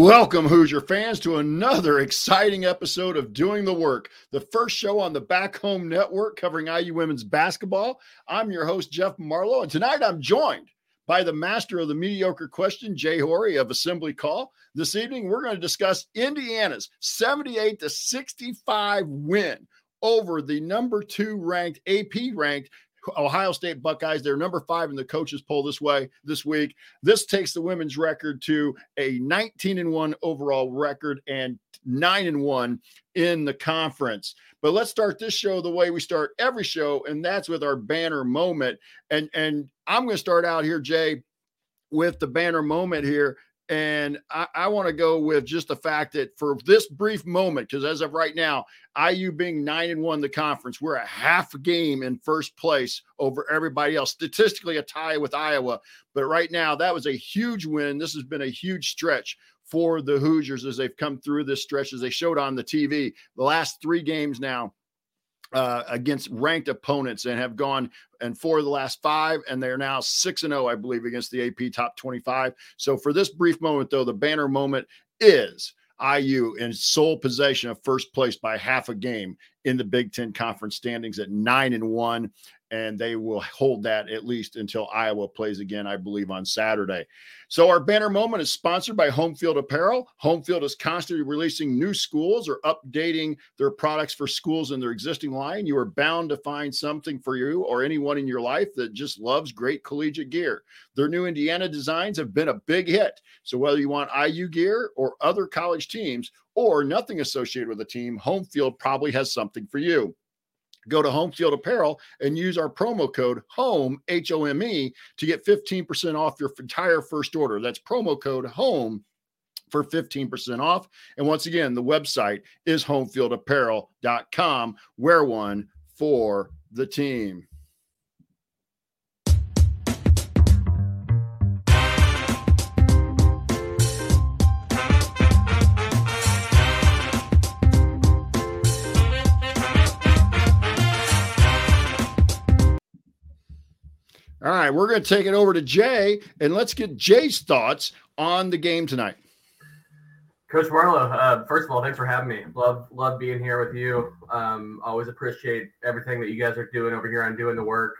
Welcome, Hoosier fans, to another exciting episode of Doing the Work, the first show on the Back Home Network covering IU women's basketball. I'm your host, Jeff Marlow, and tonight I'm joined by the master of the mediocre question, Jay Horry of Assembly Call. This evening, we're going to discuss Indiana's 78 to 65 win over the number two ranked, AP ranked Ohio State Buckeyes. They're number five in the coaches poll this way this week. This takes the women's record to a 19 and one overall record and nine and one in the conference. But let's start this show the way we start every show, and that's with our banner moment. And and I'm going to start out here, Jay, with the banner moment here. And I, I want to go with just the fact that for this brief moment, because as of right now, IU being nine and one the conference, we're a half game in first place over everybody else. Statistically, a tie with Iowa. But right now, that was a huge win. This has been a huge stretch for the Hoosiers as they've come through this stretch, as they showed on the TV. The last three games now, uh, against ranked opponents and have gone and four of the last five, and they're now six and zero, oh, I believe, against the AP top twenty-five. So for this brief moment, though, the banner moment is IU in sole possession of first place by half a game in the Big Ten conference standings at nine and one and they will hold that at least until Iowa plays again, I believe, on Saturday. So, our banner moment is sponsored by Homefield Apparel. Homefield is constantly releasing new schools or updating their products for schools in their existing line. You are bound to find something for you or anyone in your life that just loves great collegiate gear. Their new Indiana designs have been a big hit. So, whether you want IU gear or other college teams or nothing associated with a team, Homefield probably has something for you go to Homefield Apparel and use our promo code HOME, H O M E, to get 15% off your entire first order. That's promo code HOME for 15% off. And once again, the website is homefieldapparel.com. Wear one for the team. All right, we're going to take it over to Jay and let's get Jay's thoughts on the game tonight. Coach Marlow, uh, first of all, thanks for having me. Love love being here with you. Um, always appreciate everything that you guys are doing over here on doing the work.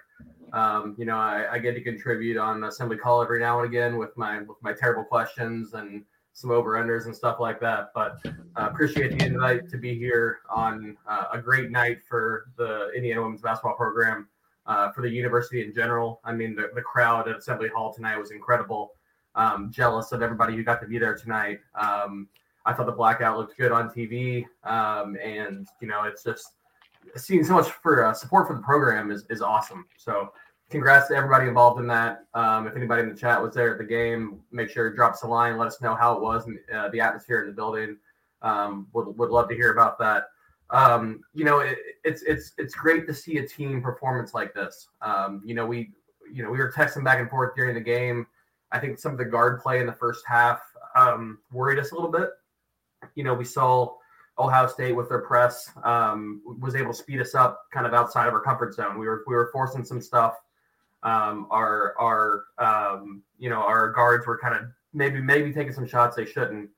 Um, you know, I, I, get to contribute on assembly call every now and again with my with my terrible questions and some over unders and stuff like that. But uh, appreciate the invite to be here on uh, a great night for the Indiana women's basketball program uh, for the university in general. I mean, the, the crowd at Assembly Hall tonight was incredible. Um, jealous of everybody who got to be there tonight. Um, I thought the blackout looked good on TV, um, and you know, it's just seeing so much for uh, support for the program is is awesome. So, congrats to everybody involved in that. Um, if anybody in the chat was there at the game, make sure drop us a line, let us know how it was and uh, the atmosphere in the building. Um, would would love to hear about that um, you know, it, it's it's it's great to see a team performance like this. Um, you know, we you know we were texting back and forth during the game. I think some of the guard play in the first half um, worried us a little bit. You know, we saw Ohio State with their press um, was able to speed us up kind of outside of our comfort zone. We were we were forcing some stuff. Um, our our um, you know our guards were kind of maybe maybe taking some shots they shouldn't,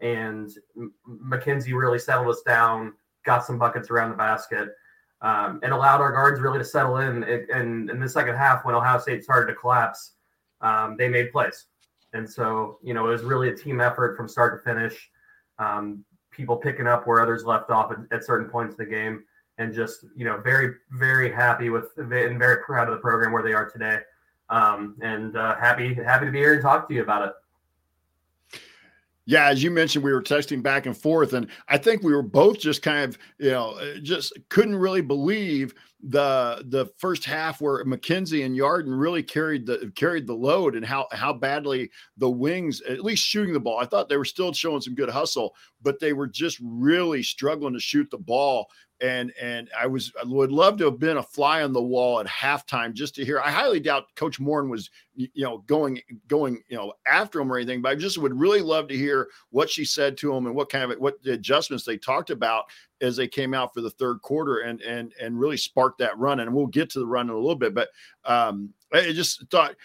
and Mackenzie really settled us down got some buckets around the basket, um, and allowed our guards really to settle in. It, and in the second half, when Ohio State started to collapse, um, they made plays. And so, you know, it was really a team effort from start to finish. Um, people picking up where others left off at, at, certain points in the game, and just you know, very very happy with and very proud of the program where they are today. Um, and uh, happy happy to be here and talk to you about it. Yeah, as you mentioned, we were texting back and forth, and I think we were both just kind of, you know, uh, just couldn't really believe the the first half where Mackenzie and Yarden really carried the carried the load, and how how badly the wings, at least shooting the ball. I thought they were still showing some good hustle, but they were just really struggling to shoot the ball and and I was I would love to have been a fly on the wall at halftime just to hear. I highly doubt Coach Moren was you know going going you know after him or anything, but I just would really love to hear what she said to him and what kind of what the adjustments they talked about as they came out for the third quarter and and and really sparked that run. And we'll get to the run in a little bit, but um, I just thought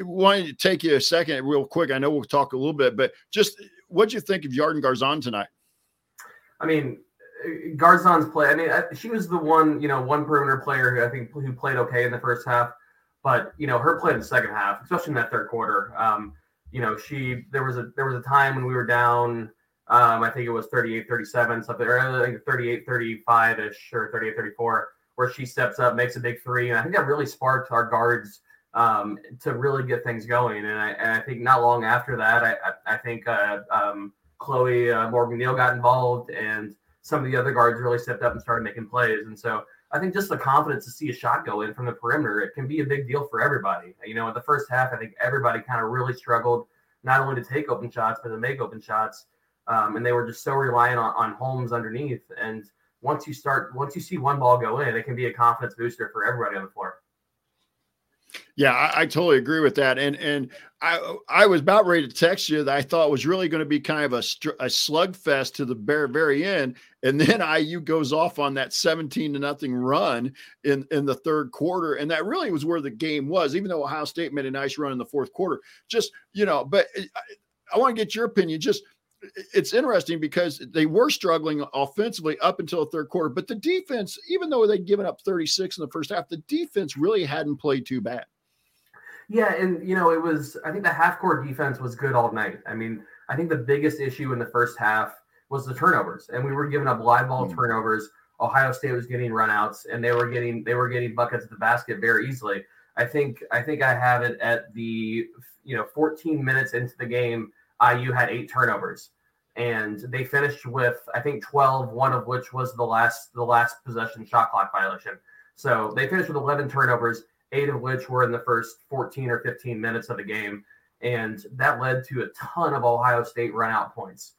wanted to take you a second, real quick. I know we'll talk a little bit, but just what do you think of Yarden Garzon tonight? I mean, Garzon's play. I mean, she was the one, you know, one perimeter player who I think who played okay in the first half, but you know, her play in the second half, especially in that third quarter. Um, you know, she there was a there was a time when we were down. Um, I think it was 38 37, something, or I think 38 35 ish, or 38 34, where she steps up, makes a big three. And I think that really sparked our guards um, to really get things going. And I, and I, think not long after that, I, I, I think uh, um, Chloe uh, Moore McNeil got involved, and some of the other guards really stepped up and started making plays. And so I think just the confidence to see a shot go in from the perimeter, it can be a big deal for everybody. You know, in the first half, I think everybody kind of really struggled not only to take open shots, but to make open shots. Um, and they were just so reliant on, on Holmes underneath. And once you start, once you see one ball go in, it can be a confidence booster for everybody on the floor. Yeah, I, I, totally agree with that. And and I I was about ready to text you that I thought was really going to be kind of a, a slugfest to the very very end, and then IU goes off on that seventeen to nothing run in in the third quarter, and that really was where the game was. Even though Ohio State made a nice run in the fourth quarter, just you know, but eh, I, I want to get your opinion. Just it's interesting because they were struggling offensively up until the third quarter, but the defense, even though they'd given up 36 in the first half, the defense really hadn't played too bad. Yeah, and you know, it was I think the half court defense was good all night. I mean, I think the biggest issue in the first half was the turnovers, and we were giving up live ball mm-hmm. turnovers. Ohio State was getting runouts, and they were getting they were getting buckets at the basket very easily. I think I think I have it at the you know 14 minutes into the game, IU had eight turnovers, and they finished with I think 12, one of which was the last the last possession shot clock violation. So they finished with 11 turnovers eight of which were in the first 14 or 15 minutes of the game. And that led to a ton of Ohio State run out points.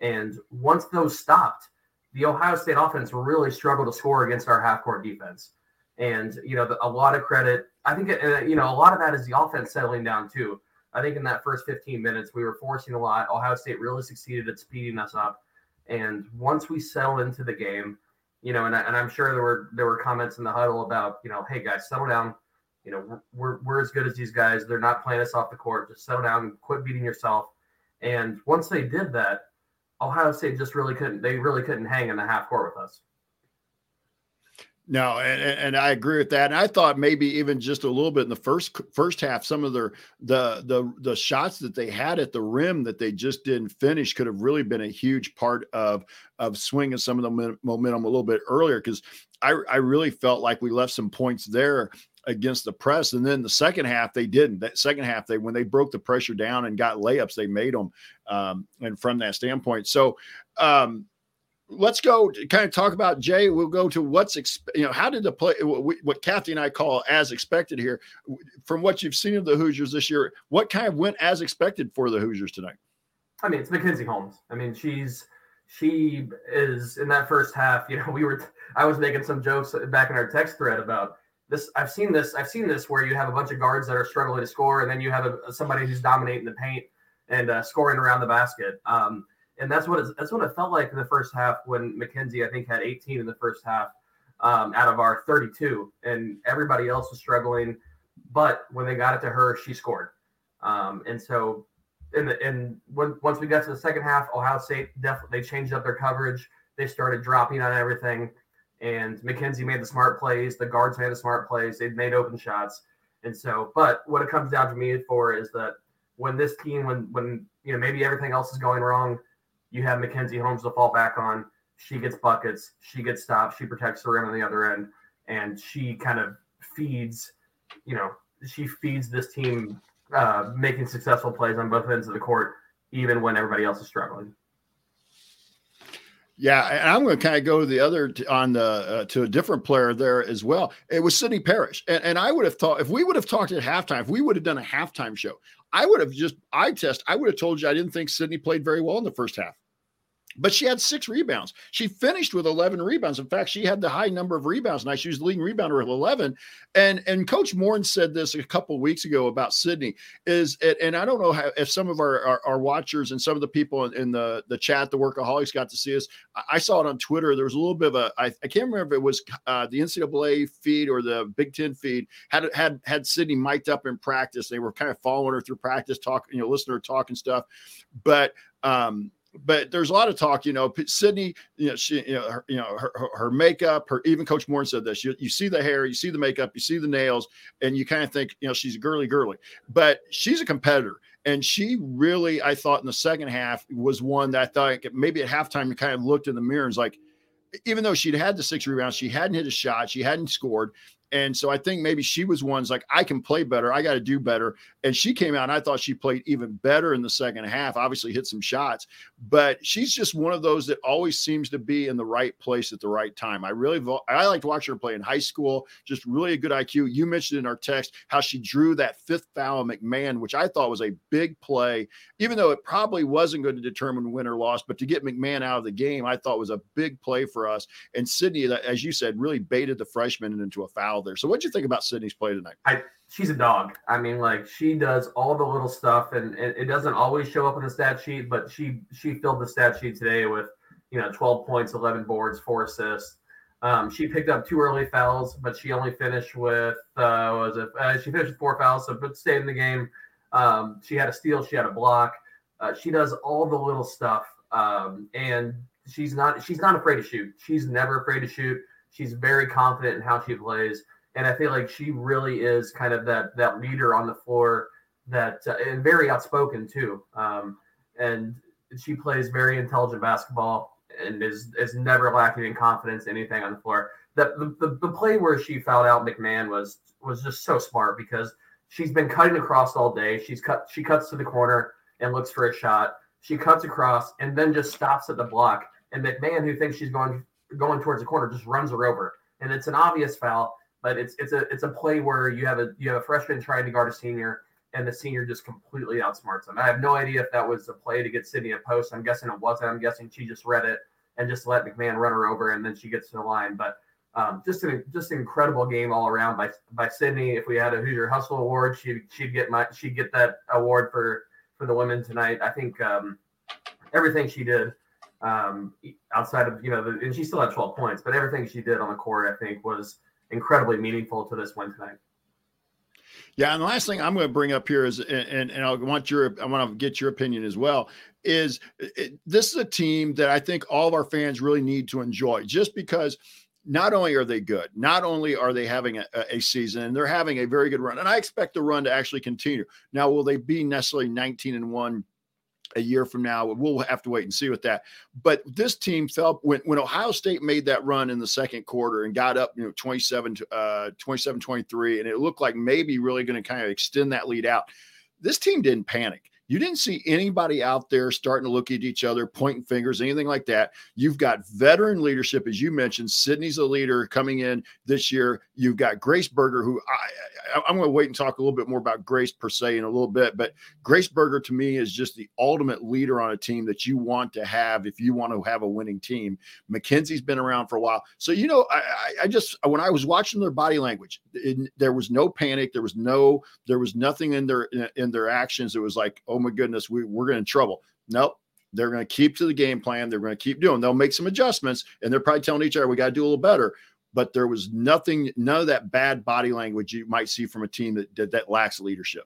And once those stopped, the Ohio State offense really struggled to score against our half court defense. And, you know, a lot of credit, I think, uh, you know, a lot of that is the offense settling down too. I think in that first 15 minutes, we were forcing a lot. Ohio State really succeeded at speeding us up. And once we settled into the game, you know, and, I, and I'm sure there were there were comments in the huddle about, you know, hey guys, settle down you know, we're, we're as good as these guys. They're not playing us off the court. Just settle down and quit beating yourself. And once they did that, Ohio State just really couldn't. They really couldn't hang in the half court with us. No, and, and I agree with that. And I thought maybe even just a little bit in the first first half, some of their the the the shots that they had at the rim that they just didn't finish could have really been a huge part of of swinging some of the momentum a little bit earlier. Because I I really felt like we left some points there against the press. And then the second half, they didn't. That second half, they when they broke the pressure down and got layups, they made them. Um, and from that standpoint, so um, let's go kind of talk about Jay. We'll go to what's you know how did the play what Kathy and I call as expected here. From what you've seen of the Hoosiers this year, what kind of went as expected for the Hoosiers tonight? I mean, it's Mackenzie Holmes. I mean, she's she is in that first half. You know, we were I was making some jokes back in our text thread about this I've seen this I've seen this where you have a bunch of guards that are struggling to score, and then you have a, somebody who's dominating the paint and uh, scoring around the basket. Um, and that's what that's what it felt like in the first half when Mackenzie I think had 18 in the first half um, out of our 32, and everybody else was struggling. But when they got it to her, she scored. Um, and so, the and when, once we got to the second half, Ohio State definitely they changed up their coverage. They started dropping on everything and Mackenzie made the smart plays. The guards made the smart plays. They made open shots. And so, but what it comes down to me for is that when this team, when when you know maybe everything else is going wrong, you have Mackenzie Holmes to fall back on. She gets buckets. She gets stops. She protects the rim on the other end, and she kind of feeds, you know, she feeds this team uh, making successful plays on both ends of the court, even when everybody else is struggling. Yeah, and I'm going to kind of go to the other on the uh, to a different player there as well. It was Sydney Parrish, and, and I would have thought if we would have talked at halftime, if we would have done a halftime show, I would have just I test. I would have told you I didn't think Sydney played very well in the first half. But she had six rebounds. She finished with 11 rebounds. In fact, she had the high number of rebounds tonight. She was the leading rebounder with 11. And and Coach Moren said this a couple weeks ago about Sydney is, and I don't know how, if some of our, our, our watchers and some of the people in the the chat, the workaholics, got to see us. I saw it on Twitter. There was a little bit of a I, I can't remember if it was uh, the NCAA feed or the Big Ten feed had had had Sydney mic'd up in practice. They were kind of following her through practice, talking, you know, listening to her talk and stuff. But um, but there's a lot of talk, you know, Sydney, you know, she, you know, her, you know, her, her makeup, her, even Coach Moore said this, you, you see the hair, you see the makeup, you see the nails, and you kind of think, you know, she's a girly, girly, but she's a competitor. And she really, I thought in the second half was one that I thought maybe at halftime, you kind of looked in the mirror and was like, even though she'd had the six rebounds, she hadn't hit a shot, she hadn't scored. And so I think maybe she was one's like, I can play better. I got to do better. And she came out and I thought she played even better in the second half, obviously hit some shots, but she's just one of those that always seems to be in the right place at the right time. I really, I liked watching her play in high school, just really a good IQ. You mentioned in our text how she drew that fifth foul on McMahon, which I thought was a big play, even though it probably wasn't going to determine win or loss, but to get McMahon out of the game, I thought was a big play for us. And Sydney, as you said, really baited the freshman into a foul there. So, what do you think about Sydney's play tonight? I, she's a dog. I mean, like she does all the little stuff, and, and it doesn't always show up in the stat sheet, but she she filled the stat sheet today with you know 12 points, 11 boards, four assists. Um, she picked up two early fouls, but she only finished with uh, was it? Uh, she finished with four fouls, so but stayed in the game. Um, she had a steal, she had a block. Uh, she does all the little stuff, um, and she's not she's not afraid to shoot. She's never afraid to shoot. She's very confident in how she plays, and I feel like she really is kind of that that leader on the floor that uh, and very outspoken too. Um, and she plays very intelligent basketball and is is never lacking in confidence anything on the floor. The, the the play where she fouled out McMahon was was just so smart because she's been cutting across all day. She's cut she cuts to the corner and looks for a shot. She cuts across and then just stops at the block. And McMahon, who thinks she's going going towards the corner, just runs her over. And it's an obvious foul, but it's it's a it's a play where you have a you have a freshman trying to guard a senior, and the senior just completely outsmarts him. I have no idea if that was a play to get Sydney a post. I'm guessing it wasn't. I'm guessing she just read it and just let McMahon run her over, and then she gets to the line. But um, just an just an incredible game all around by by Sydney. If we had a Hoosier Hustle Award, she she'd get my she'd get that award for for the women tonight. I think um, everything she did um, outside of you know, the, and she still had 12 points, but everything she did on the court, I think, was incredibly meaningful to this win tonight. Yeah, and the last thing I'm going to bring up here is, and, and I want your, I want to get your opinion as well. Is it, this is a team that I think all of our fans really need to enjoy, just because not only are they good, not only are they having a, a, season, and they're having a very good run, and I expect the run to actually continue. Now, will they be necessarily 19 and one a year from now. We'll have to wait and see with that. But this team felt when, when Ohio State made that run in the second quarter and got up, you know, 27 uh, 27 23, and it looked like maybe really going to kind of extend that lead out. This team didn't panic. You didn't see anybody out there starting to look at each other, pointing fingers, anything like that. You've got veteran leadership, as you mentioned. Sydney's a leader coming in this year. You've got Grace Berger, who I, I, am going to wait and talk a little bit more about Grace per se in a little bit. But Grace Berger to me is just the ultimate leader on a team that you want to have if you want to have a winning team. Mackenzie's been around for a while. So, you know, I, I just, when I was watching their body language, it, there was no panic. There was no, there was nothing in their, in, in their actions. It was like, oh, oh my goodness, we, we're in trouble. Nope. They're going to keep to the game plan. They're going to keep doing. They'll make some adjustments, and they're probably telling each other we got to do a little better. But there was nothing, none of that bad body language you might see from a team that that, that lacks leadership.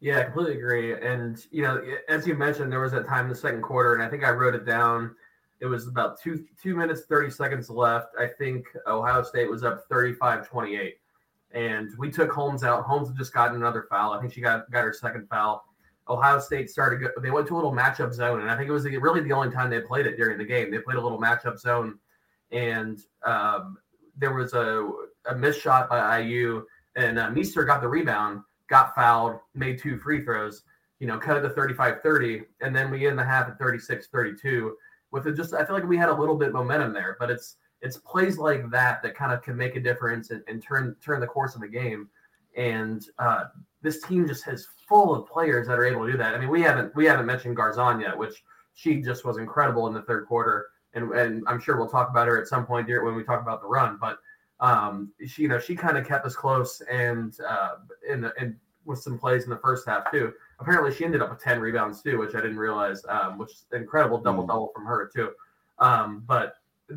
Yeah, I completely agree. And you know, as you mentioned, there was that time in the second quarter, and I think I wrote it down. It was about two two minutes, 30 seconds left. I think Ohio State was up 35-28. And we took Holmes out. Holmes had just gotten another foul. I think she got, got her second foul. Ohio State started. They went to a little matchup zone, and I think it was really the only time they played it during the game. They played a little matchup zone, and um, there was a, a missed shot by IU, and uh, Meester got the rebound, got fouled, made two free throws. You know, cut it to 35-30, and then we end the half at 36-32. With it, just I feel like we had a little bit momentum there, but it's it's plays like that that kind of can make a difference and, and turn turn the course of the game. And uh, this team just has full of players that are able to do that. I mean, we haven't we haven't mentioned Garzon yet, which she just was incredible in the third quarter. And, and I'm sure we'll talk about her at some point here when we talk about the run. But um, she, you know, she kind of kept us close and uh, in the, in with some plays in the first half too. Apparently, she ended up with 10 rebounds too, which I didn't realize, um, which is incredible double double from her too. Um, but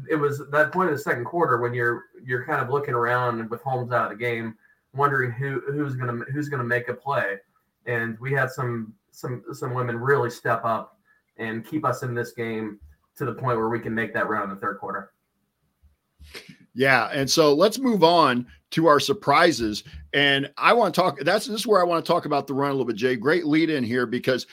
it was that point in the second quarter when you're you're kind of looking around with Holmes out of the game, wondering who who's gonna who's gonna make a play, and we had some some some women really step up and keep us in this game to the point where we can make that run in the third quarter. Yeah, and so let's move on to our surprises. And I want to talk. That's this is where I want to talk about the run a little bit, Jay. Great lead in here because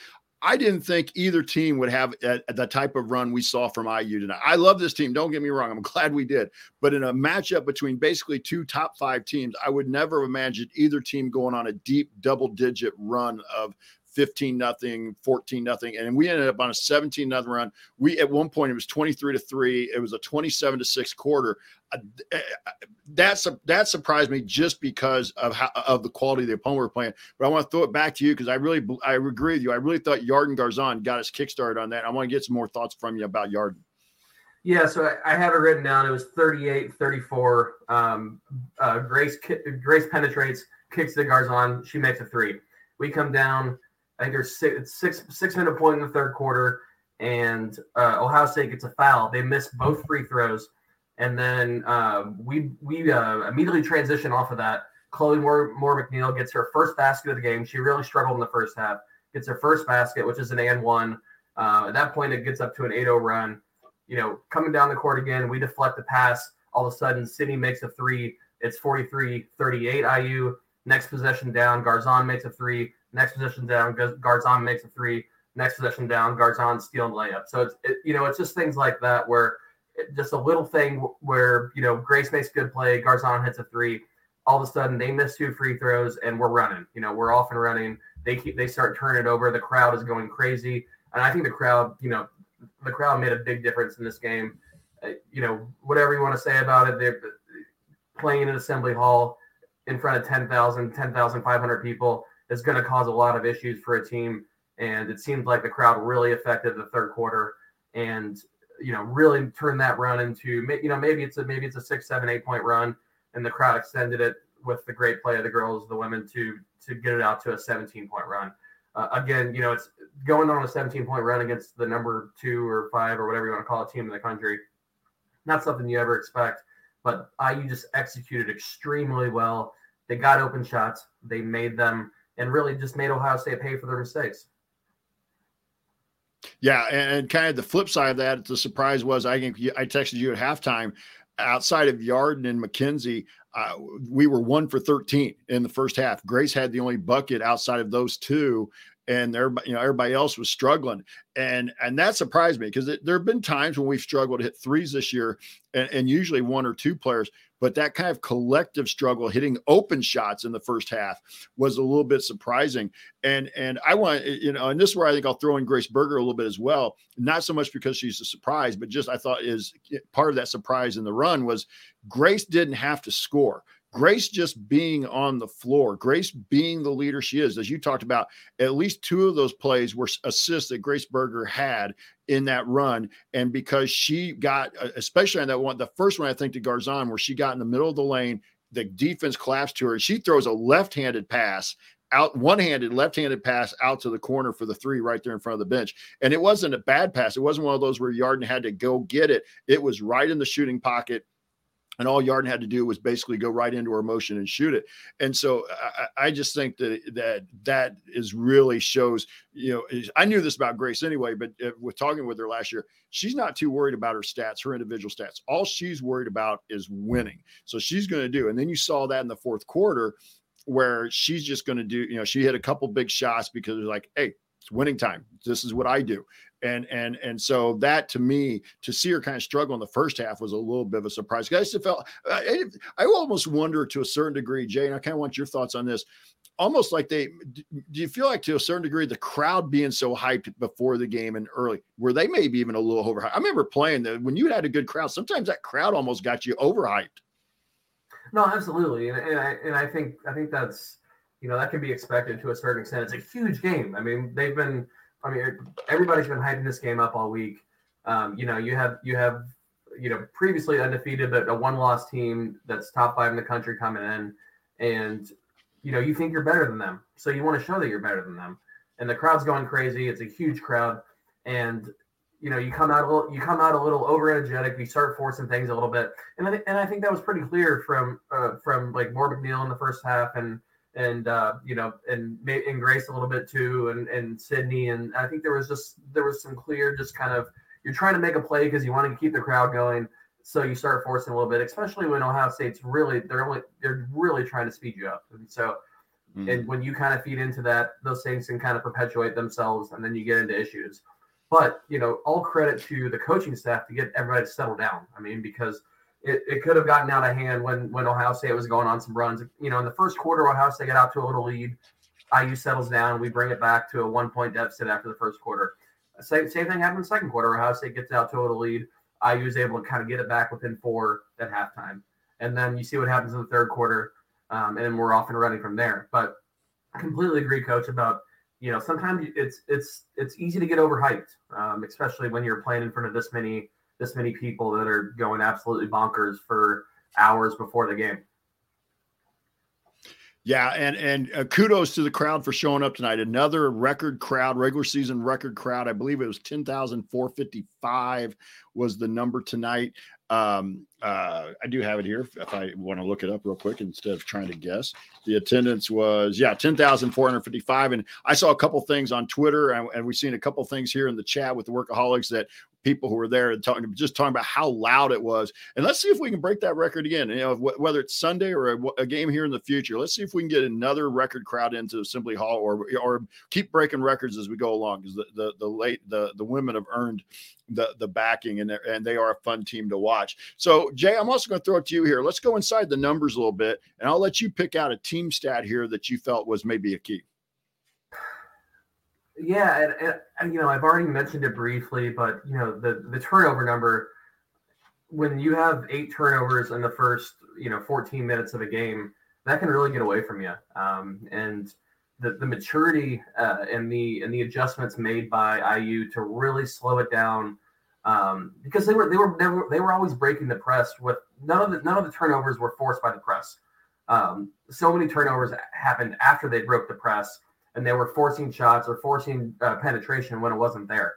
I didn't think either team would have a, the type of run we saw from IU tonight. I love this team. Don't get me wrong. I'm glad we did. But in a matchup between basically two top five teams, I would never have imagined either team going on a deep double digit run of 15 nothing, 14 nothing. And we ended up on a 17 nothing run. We at one point it was 23 to 3. It was a 27 to 6 quarter. Uh, uh that's that surprised me just because of how of the quality of the opponent we're playing. But I want to throw it back to you because I really I agree with you. I really thought Yarden Garzon got us kickstarted on that. I want to get some more thoughts from you about Yarden. Yeah, so I, I have it written down. It was 38 34. Um, uh, Grace Grace penetrates, kicks the Garzon. She makes a three. We come down I think there's six six six minute point in the third quarter, and uh, Ohio State gets a foul. They miss both free throws, and then uh, we we uh, immediately transition off of that. Chloe Moore, Moore McNeil gets her first basket of the game. She really struggled in the first half. Gets her first basket, which is an and one. Uh, at that point, it gets up to an 8-0 run. You know, coming down the court again, we deflect the pass. All of a sudden, Sydney makes a three. It's 43-38 IU. Next possession down, Garzon makes a three. Next possession down, Garzon makes a three. Next possession down, Garzon steal and layup. So it's it, you know it's just things like that where it, just a little thing where you know Grace makes good play, Garzon hits a three. All of a sudden they miss two free throws and we're running. You know we're off and running. They keep they start turning it over. The crowd is going crazy, and I think the crowd you know the crowd made a big difference in this game. Uh, you know whatever you want to say about it, they're playing in Assembly Hall in front of 10,000, 10,500 people is going to cause a lot of issues for a team. And it seemed like the crowd really affected the third quarter, and you know really turned that run into you know maybe it's a maybe it's a six, seven, eight point run, and the crowd extended it with the great play of the girls, the women to to get it out to a 17 point run. Uh, again, you know it's going on a 17 point run against the number two or five or whatever you want to call a team in the country. Not something you ever expect, but IU just executed extremely well. They got open shots, they made them and really just made Ohio State pay for their mistakes. Yeah, and, kind of the flip side of that, the surprise was I think I texted you at halftime. Outside of Yarden and Mackenzie, uh, we were one for 13 in the first half. Grace had the only bucket outside of those two, and everybody, you know, everybody else was struggling, and and that surprised me because there have been times when we've struggled to hit threes this year, and, and usually one or two players but that kind of collective struggle hitting open shots in the first half was a little bit surprising. And and i want eh, you know and this is where i think i'll throw in grace berger a little bit as well. Not so much because she's a surprise but just i thought is eh, part of that surprise in the run was grace didn't have to score. Grace just being on the floor, Grace being the leader she is, as you talked about, at least two of those plays were assists that Grace Berger had in that run. And because she got, uh, especially on that one, the first one, I think to Garzon, where she got in the middle of the lane, the defense collapsed to her, she throws a left handed pass out one-handed left-handed pass out to the corner for the three right there in front of the bench. And it wasn't a bad pass. It wasn't one of those where yarden had to go get it. It was right in the shooting pocket and all Yarden had to do was basically go right into her motion and shoot it. And so I, I, just think that that that is really shows. You know, I knew this about Grace anyway, but uh, with talking with her last year, she's not too worried about her stats, her individual stats. All she's worried about is winning. So she's going to do. And then you saw that in the fourth quarter, where she's just going to do. You know, she hit a couple big shots because it was like, hey, it's winning time. This is what I do and and and so that to me to see her kind of struggle in the first half was a little bit of a surprise. I just felt I, I almost wonder to a certain degree, Jay, and I kind of want your thoughts on this. Almost like they do you feel like to a certain degree the crowd being so hyped before the game and early, where they maybe even a little overhyped. I remember playing that when you had a good crowd, sometimes that crowd almost got you overhyped. No, absolutely, and, and I and I think I think that's you know that can be expected to a certain extent. It's a huge game. I mean, they've been I mean, everybody's been hyping this game up all week. Um, you know, you have you have you know previously undefeated, but a one-loss team that's top five in the country coming in, and you know you think you're better than them, so you want to show that you're better than them. And the crowd's going crazy. It's a huge crowd, and you know you come out a little you come out a little over energetic. You start forcing things a little bit, and I, and I think that was pretty clear from uh, from like Moore McNeil in the first half and and uh, you know, and and Grace a little bit too, and and Sydney, and I think there was just there was some clear, just kind of you're trying to make a play because you want to keep the crowd going, so you start forcing a little bit, especially when Ohio State's really they're only they're really trying to speed you up, and so. Mm. And when you kind of feed into that, those things can kind of perpetuate themselves, and then you get into issues. But you know, all credit to the coaching staff to get everybody to settle down. I mean, because it, it could have gotten out of hand when when Ohio State was going on some runs. You know, in the first quarter, Ohio State got out to a little lead. IU settles down. We bring it back to a one point deficit after the first quarter. Same, same thing happened in the second quarter. Ohio State gets out to a little lead. IU is able to kind of get it back within four at halftime. And then you see what happens in the third quarter, um, and we're off and running from there. But I completely agree, coach, about you know sometimes it's it's it's easy to get overhyped, um, especially when you're playing in front of this many this many people that are going absolutely bonkers for hours before the game. Yeah, and and uh, kudos to the crowd for showing up tonight. Another record crowd, regular season record crowd. I believe it was 10,455 was the number tonight. Um, uh, I do have it here if I want to look it up real quick instead of trying to guess. The attendance was, yeah, 10,455. And I saw a couple things on Twitter and, and we've seen a couple things here in the chat with the workaholics that people who were there and talking, just talking about how loud it was. And let's see if we can break that record again. You know, whether it's Sunday or a, a, game here in the future, let's see if we can get another record crowd into Assembly Hall, or or keep breaking records as we go along. Because the, the the late the the women have earned the the backing, and and they are a fun team to watch. So Jay, I'm also going to throw it to you here. Let's go inside the numbers a little bit, and I'll let you pick out a team stat here that you felt was maybe a key. Yeah, and, and, you know, I've already mentioned it briefly, but you know, the the turnover number when you have eight turnovers in the first, you know, 14 minutes of a game, that can really get away from you. Um, and the the maturity uh, and the and the adjustments made by IU to really slow it down um, because they were, they were they were they were always breaking the press with none of the none of the turnovers were forced by the press. Um, so many turnovers happened after they broke the press and they were forcing shots or forcing uh, penetration when it wasn't there.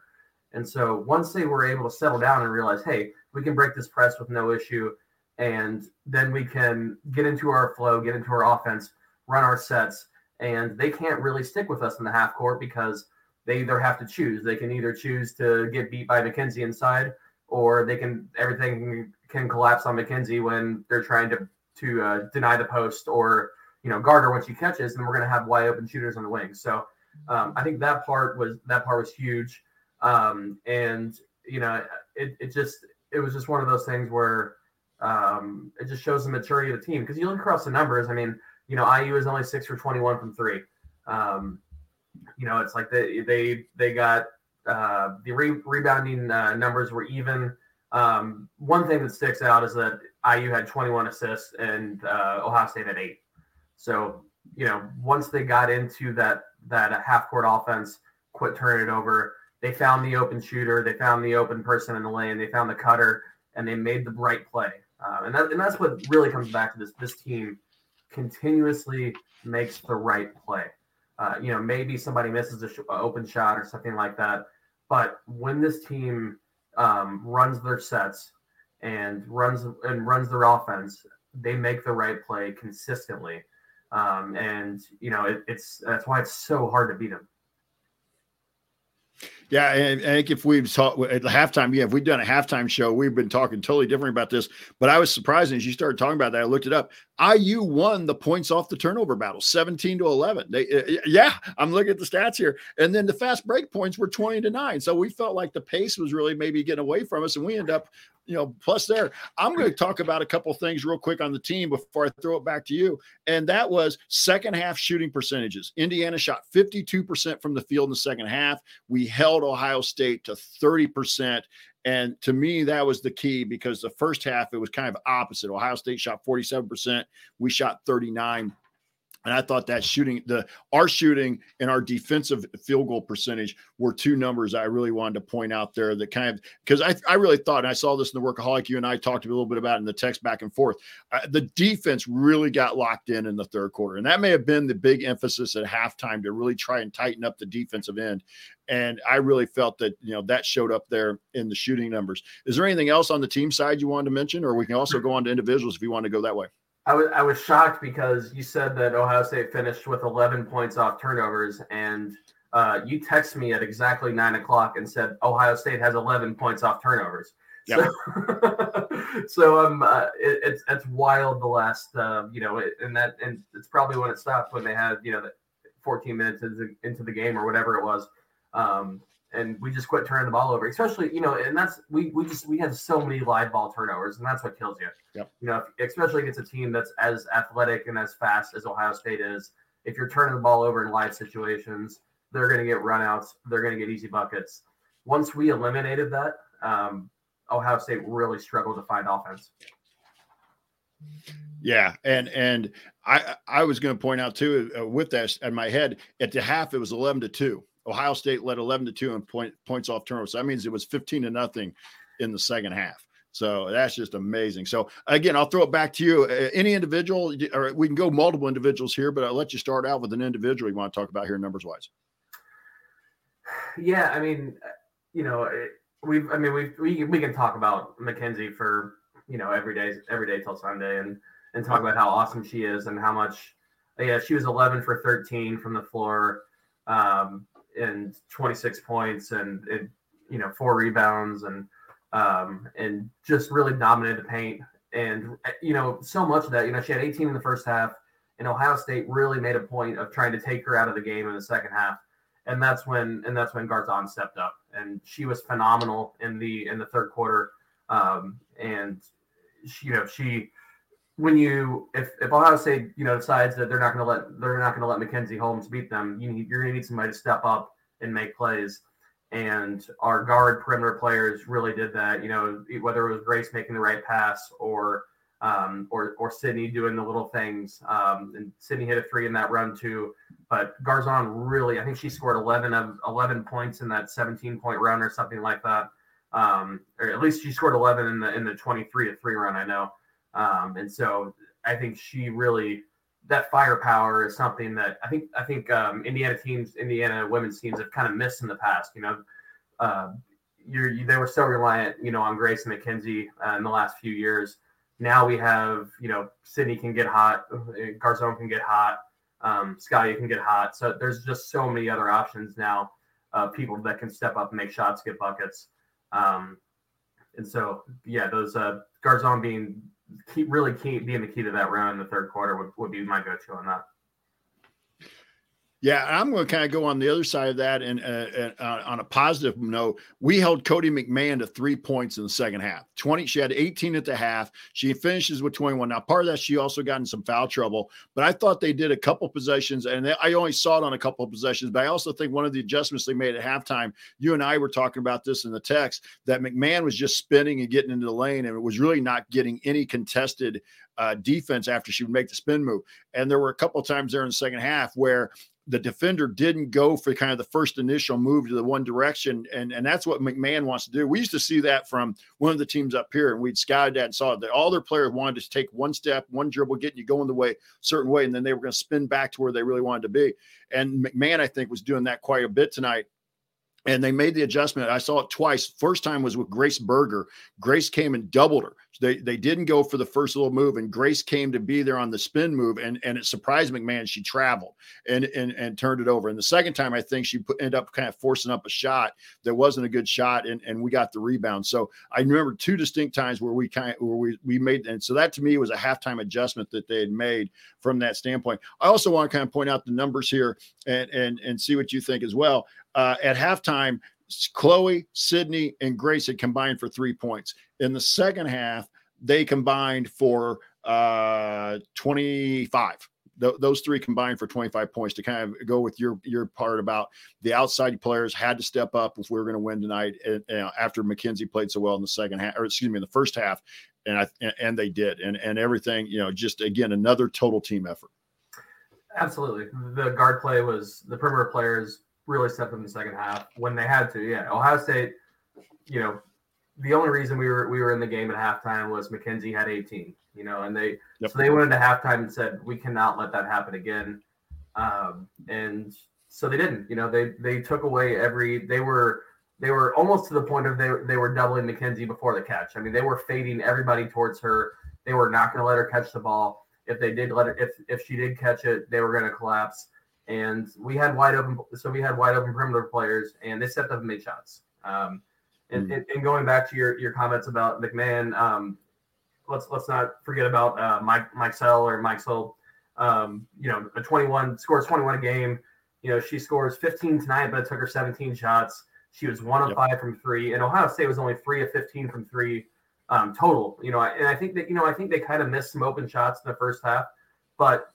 And so once they were able to settle down and realize, hey, we can break this press with no issue, and then we can get into our flow, get into our offense, run our sets, and they can't really stick with us in the half court because they either have to choose. They can either choose to get beat by Mackenzie inside, or they can everything can collapse on Mackenzie when they're trying to to uh, deny the post or you know, Gardner when she catches, and we're going to have wide open shooters on the wings. So um, I think that part was that part was huge, um, and you know, it, it just it was just one of those things where um, it just shows the maturity of the team because you look across the numbers. I mean, you know, IU is only six for twenty one from three. Um, you know, it's like they they they got uh, the re- rebounding uh, numbers were even. Um, one thing that sticks out is that IU had 21 assists and uh, Ohio State had eight. So, you know, once they got into that that half court offense, quit turning it over, they found the open shooter, they found the open person in the lane, they found the cutter, and they made the right play. Uh, and, that, and that's what really comes back to this. This team continuously makes the right play. Uh, you know, maybe somebody misses an sh- open shot or something like that. But when this team um, runs their sets and runs and runs their offense, they make the right play consistently. Um, and you know, it, it's that's why it's so hard to beat them. Yeah, and I think if we've talked at the halftime, yeah, if we've done a halftime show, we've been talking totally different about this. But I was surprised as you started talking about that. I looked it up. IU won the points off the turnover battle, 17 to 11. They, uh, yeah, I'm looking at the stats here. And then the fast break points were 20 to 9. So we felt like the pace was really maybe getting away from us. And we end up, you know, plus there. I'm going to talk about a couple things real quick on the team before I throw it back to you. And that was second half shooting percentages. Indiana shot 52% from the field in the second half. We held Ohio State to 30%. And to me, that was the key because the first half, it was kind of opposite. Ohio State shot 47%. We shot 39. And I thought that shooting, the our shooting and our defensive field goal percentage were two numbers I really wanted to point out there that kind of because I, I really thought, and I saw this in the workaholic, you and I talked a little bit about in the text back and forth. Uh, the defense really got locked in in the third quarter. And that may have been the big emphasis at halftime to really try and tighten up the defensive end. And I really felt that, you know, that showed up there in the shooting numbers. Is there anything else on the team side you wanted to mention, or we can also go on to individuals if you want to go that way? I was I was shocked because you said that Ohio State finished with 11 points off turnovers, and uh, you texted me at exactly nine o'clock and said Ohio State has 11 points off turnovers. Yep. So, so um, uh, it, it's it's wild. The last uh, you know, it, and that and it's probably when it stopped when they had you know 14 minutes into, into the game or whatever it was. Um, and we just quit turning the ball over. Especially, you know, and that's we we just we had so many live ball turnovers, and that's what kills you. Yep. You know, if, especially against a team that's as athletic and as fast as Ohio State is. If you're turning the ball over in live situations, they're going to get runouts. They're going to get easy buckets. Once we eliminated that, um, Ohio State really struggled to find offense. Yeah, and and I I was going to point out too uh, with that in my head at the half it was eleven to two. Ohio State led 11 to 2 in point, points off turnovers. So that means it was 15 to nothing in the second half. So that's just amazing. So again, I'll throw it back to you. Uh, any individual, or we can go multiple individuals here, but I'll let you start out with an individual you want to talk about here, numbers wise. Yeah, I mean, you know, we've, I mean, we we we can talk about Mackenzie for you know every day, every day till Sunday, and and talk about how awesome she is and how much. Yeah, she was 11 for 13 from the floor. Um, and 26 points and, and you know four rebounds and um, and just really dominated the paint. And you know so much of that you know she had 18 in the first half, and Ohio State really made a point of trying to take her out of the game in the second half. And that's when and that's when Garzon stepped up, and she was phenomenal in the in the third quarter. Um, and she, you know she when you if if Ohio State you know decides that they're not going to let they're not going to let Mackenzie Holmes beat them, you need, you're going to need somebody to step up and make plays. And our guard perimeter players really did that. You know, whether it was Grace making the right pass or um, or or Sydney doing the little things. Um, and Sydney hit a three in that run too. But Garzon really, I think she scored 11 of 11 points in that 17 point run or something like that. Um, or at least she scored 11 in the in the 23 to three run. I know. Um, and so I think she really that firepower is something that I think I think um, Indiana teams, Indiana women's teams have kind of missed in the past. You know, uh, you're, you, they were so reliant, you know, on Grace and Mackenzie uh, in the last few years. Now we have, you know, Sydney can get hot, Garzon can get hot, um, Scotty can get hot. So there's just so many other options now, uh, people that can step up and make shots, get buckets. Um, and so, yeah, those uh, Garzon being keep really key being the key to that run in the third quarter would, would be my go-to on that. Yeah, I'm going to kind of go on the other side of that, and uh, uh, on a positive note, we held Cotie McMahon to three points in the second half. Twenty, she had 18 at the half. She finishes with 21. Now, part of that, she also got in some foul trouble, but I thought they did a couple possessions, and they, I only saw it on a couple possessions. But I also think one of the adjustments they made at halftime, you and I were talking about this in the text, that McMahon was just spinning and getting into the lane, and it was really not getting any contested uh, defense after she would make the spin move. And there were a couple of times there in the second half where the defender didn't go for kind of the first initial move to the one direction. And, and that's what McMahon wants to do. We used to see that from one of the teams up here, and we'd scouted that and saw that all their players wanted to take one step, one dribble, getting you going the way, certain way, and then they were going to spin back to where they really wanted to be. And McMahon, I think, was doing that quite a bit tonight and they made the adjustment. I saw it twice. First time was with Grace Berger. Grace came and doubled her. They they didn't go for the first little move, and Grace came to be there on the spin move, and and it surprised McMahon. She traveled and and and turned it over. And the second time, I think she put, ended up kind of forcing up a shot that wasn't a good shot, and and we got the rebound. So I remember two distinct times where we kind of, where we we made, and so that to me was a halftime adjustment that they had made from that standpoint. I also want to kind of point out the numbers here and and and see what you think as well. Uh, at halftime, Chloe, Sydney, and Grace had combined for three points. In the second half, they combined for uh, 25. Th- those three combined for 25 points to kind of go with your your part about the outside players had to step up if we were going to win tonight. And, and after Mackenzie played so well in the second half, or excuse me, in the first half, and I and they did, and and everything, you know, just again another total team effort. Absolutely. The guard play was the perimeter players really stepped in the second half when they had to. Yeah. Ohio State, you know, the only reason we were we were in the game at halftime was Mackenzie had 18, you know, and they yep. so they went into halftime and said, We cannot let that happen again. Um, and so they didn't, you know, they they took away every they were they were almost to the point of they they were doubling Mackenzie before the catch. I mean, they were fading everybody towards her. They were not going to let her catch the ball. If they did let her, if if she did catch it, they were going to collapse. And we had wide open, so we had wide open perimeter players, and they stepped up and made shots. Um, and, mm. and, going back to your your comments about McMahon, um, let's let's not forget about uh, Mike Mikesell or Mikesell. Um, you know, a 21 scores 21 a game. You know, she scores 15 tonight, but it took her 17 shots. She was one of yep. five from three, and Ohio State was only three of 15 from three um, total. You know, and I think that you know I think they kind of missed some open shots in the first half, but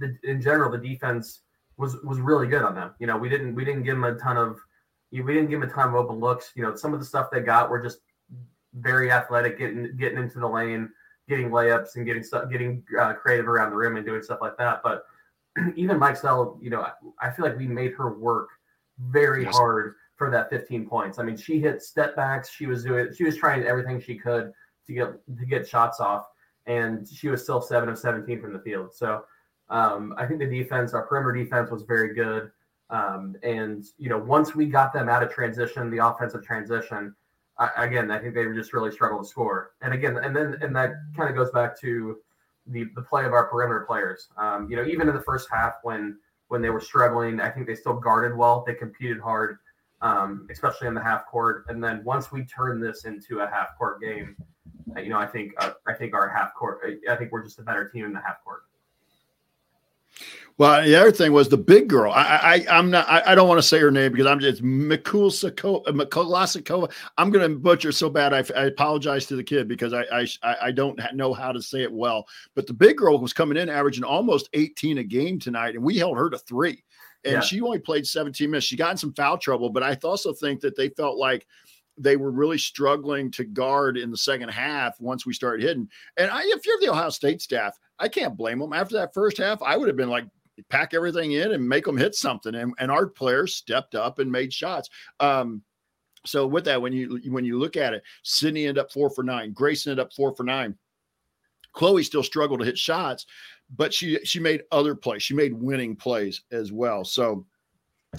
the, in general the defense was was really good on them. You know, we didn't we didn't give them a ton of we didn't give them a ton of open looks. You know, some of the stuff they got were just very athletic, getting getting into the lane, getting layups, and getting stuff, getting uh, creative around the rim and doing stuff like that. But even Mikesell, you know, I feel like we made her work very yes. hard for that 15 points. I mean, she hit step backs. She was doing. She was trying everything she could to get to get shots off, and she was still seven of 17 from the field. So um, I think the defense, our perimeter defense, was very good. Um, and you know, once we got them out of transition, the offensive transition, I, again, I think they just really struggled to score. And again, and then and that kind of goes back to the the play of our perimeter players. Um, you know, even in the first half when when they were struggling, I think they still guarded well. They competed hard, um, especially in the half court. And then once we turn this into a half court game, you know, I think uh, I think our half court, I think we're just a better team in the half court. Well, the other thing was the big girl. I, I am not. I, I, don't want to say her name because I'm just uh, Mikulasakova. I'm going to butcher so bad. I, I, apologize to the kid because I, I I don't know how to say it well. But the big girl was coming in averaging almost 18 a game tonight, and we held her to three. And yeah. she only played 17 minutes. She got in some foul trouble, but I also think that they felt like they were really struggling to guard in the second half once we started hitting. And I, if you're the Ohio State staff, I can't blame them. After that first half, I would have been like, pack everything in and make them hit something. And, and our players stepped up and made shots. Um, so with that, when you when you look at it, Sydney ended up four for nine, Grayson ended up four for nine. Chloe still struggled to hit shots, but she she made other plays. She made winning plays as well. So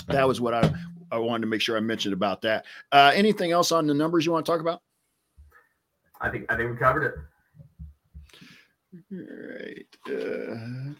that was what I I wanted to make sure I mentioned about that. Uh, anything else on the numbers you want to talk about? I think I think we covered it. All right. Uh,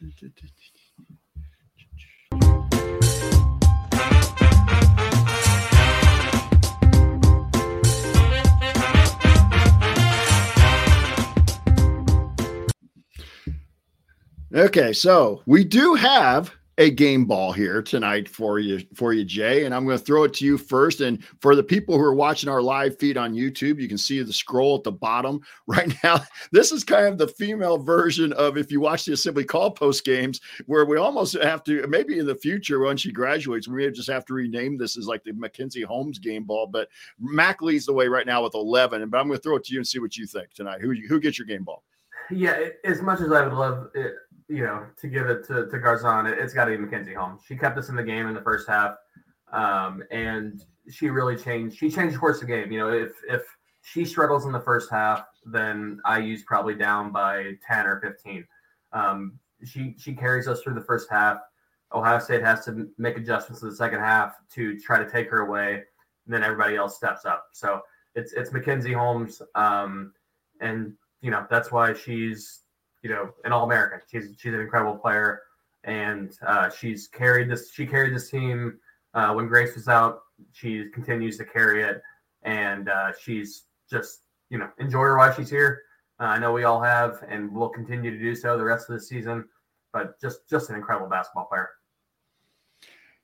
Okay, so we do have a game ball here tonight for you for you Jay and I'm going to throw it to you first. And for the people who are watching our live feed on YouTube you can see the scroll at the bottom right now. This is kind of the female version of if you watch the assembly call post games where we almost have to maybe in the future when she graduates we may just have to rename this as like the Mackenzie Holmes game ball but Mac leads the way right now with 11 but I'm going to throw it to you and see what you think tonight. Who who gets your game ball? Yeah, as much as I would love it, you know, to give it to, to Garzon, it, has got to be Mackenzie Holmes. She kept us in the game in the first half, um, and she really changed. She changed the course of the game. You know, if if she struggles in the first half, then IU's probably down by ten or fifteen. Um, she she carries us through the first half. Ohio State has to make adjustments in the second half to try to take her away, and then everybody else steps up. So it's it's Mackenzie Holmes, um, and you know that's why she's you know an All American. She's she's an incredible player, and uh, she's carried this. She carried this team uh, when Grace was out. She continues to carry it, and uh, she's just you know enjoy her while she's here. Uh, I know we all have, and we'll continue to do so the rest of the season. But just just an incredible basketball player.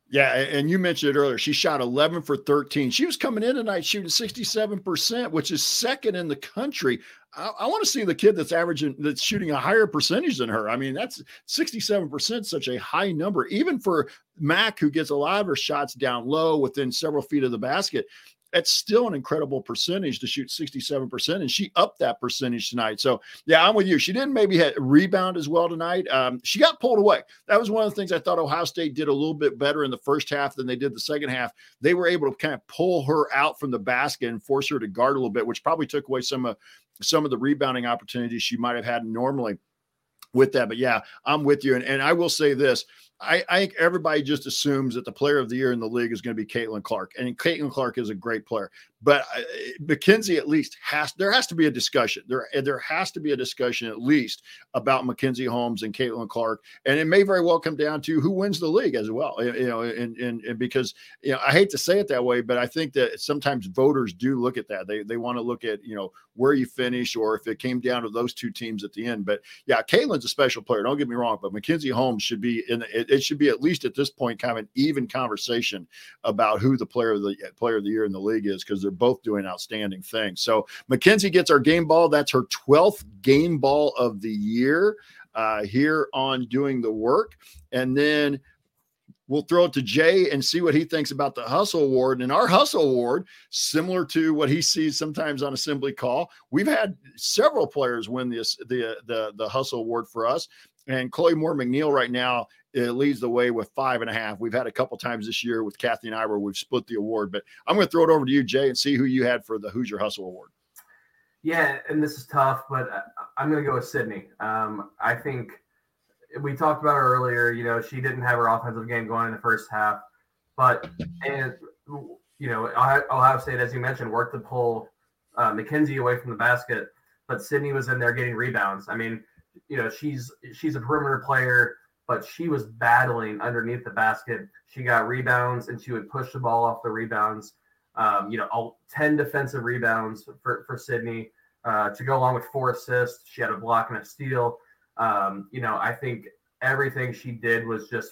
Yeah, and you mentioned it earlier. She shot 11 for 13. She was coming in tonight shooting 67%, which is second in the country. I, I want to see the kid that's averaging that's shooting a higher percentage than her. I mean, that's 67%, such a high number, even for Mac, who gets a lot of her shots down low within several feet of the basket. That's still an incredible percentage to shoot 67%. And she upped that percentage tonight. So, yeah, I'm with you. She didn't maybe rebound as well tonight. Um, she got pulled away. That was one of the things I thought Ohio State did a little bit better in the first half than they did the second half. They were able to kind of pull her out from the basket and force her to guard a little bit, which probably took away some of some of the rebounding opportunities she might have had normally with that. But yeah, I'm with you. And, and I will say this I, I, think everybody just assumes that the player of the year in the league is going to be Caitlin Clark, and Caitlin Clark is a great player. But uh, Mackenzie at least has there has to be a discussion. There there has to be a discussion at least about Mackenzie Holmes and Caitlin Clark, and it may very well come down to who wins the league as well. You know, and, and, and because you know I hate to say it that way, but I think that sometimes voters do look at that. They they want to look at you know where you finish or if it came down to those two teams at the end. But yeah, Caitlin's a special player. Don't get me wrong, but Mackenzie Holmes should be in. It, it should be at least at this point kind of an even conversation about who the player of the player of the year in the league is because they're both doing outstanding things. So Mackenzie gets our game ball. That's her 12th game ball of the year uh, here on doing the work. And then we'll throw it to Jay and see what he thinks about the hustle award. And our hustle award, similar to what he sees sometimes on assembly call, we've had several players win this the the the hustle award for us. And Chloe Moore McNeil right now it leads the way with five and a half. We've had a couple times this year with Kathy and I where we've split the award, but I'm going to throw it over to you, Jay, and see who you had for the Hoosier Hustle Award. Yeah, and this is tough, but I'm going to go with Sydney. Um, I think we talked about her earlier. You know, she didn't have her offensive game going in the first half, but and you know, Ohio State, as you mentioned, worked to pull uh, Mackenzie away from the basket, but Sydney was in there getting rebounds. I mean, you know, she's she's a perimeter player but she was battling underneath the basket. She got rebounds and she would push the ball off the rebounds. Um, you know, all, 10 defensive rebounds for, for Sydney uh, to go along with four assists. She had a block and a steal. Um, you know, I think everything she did was just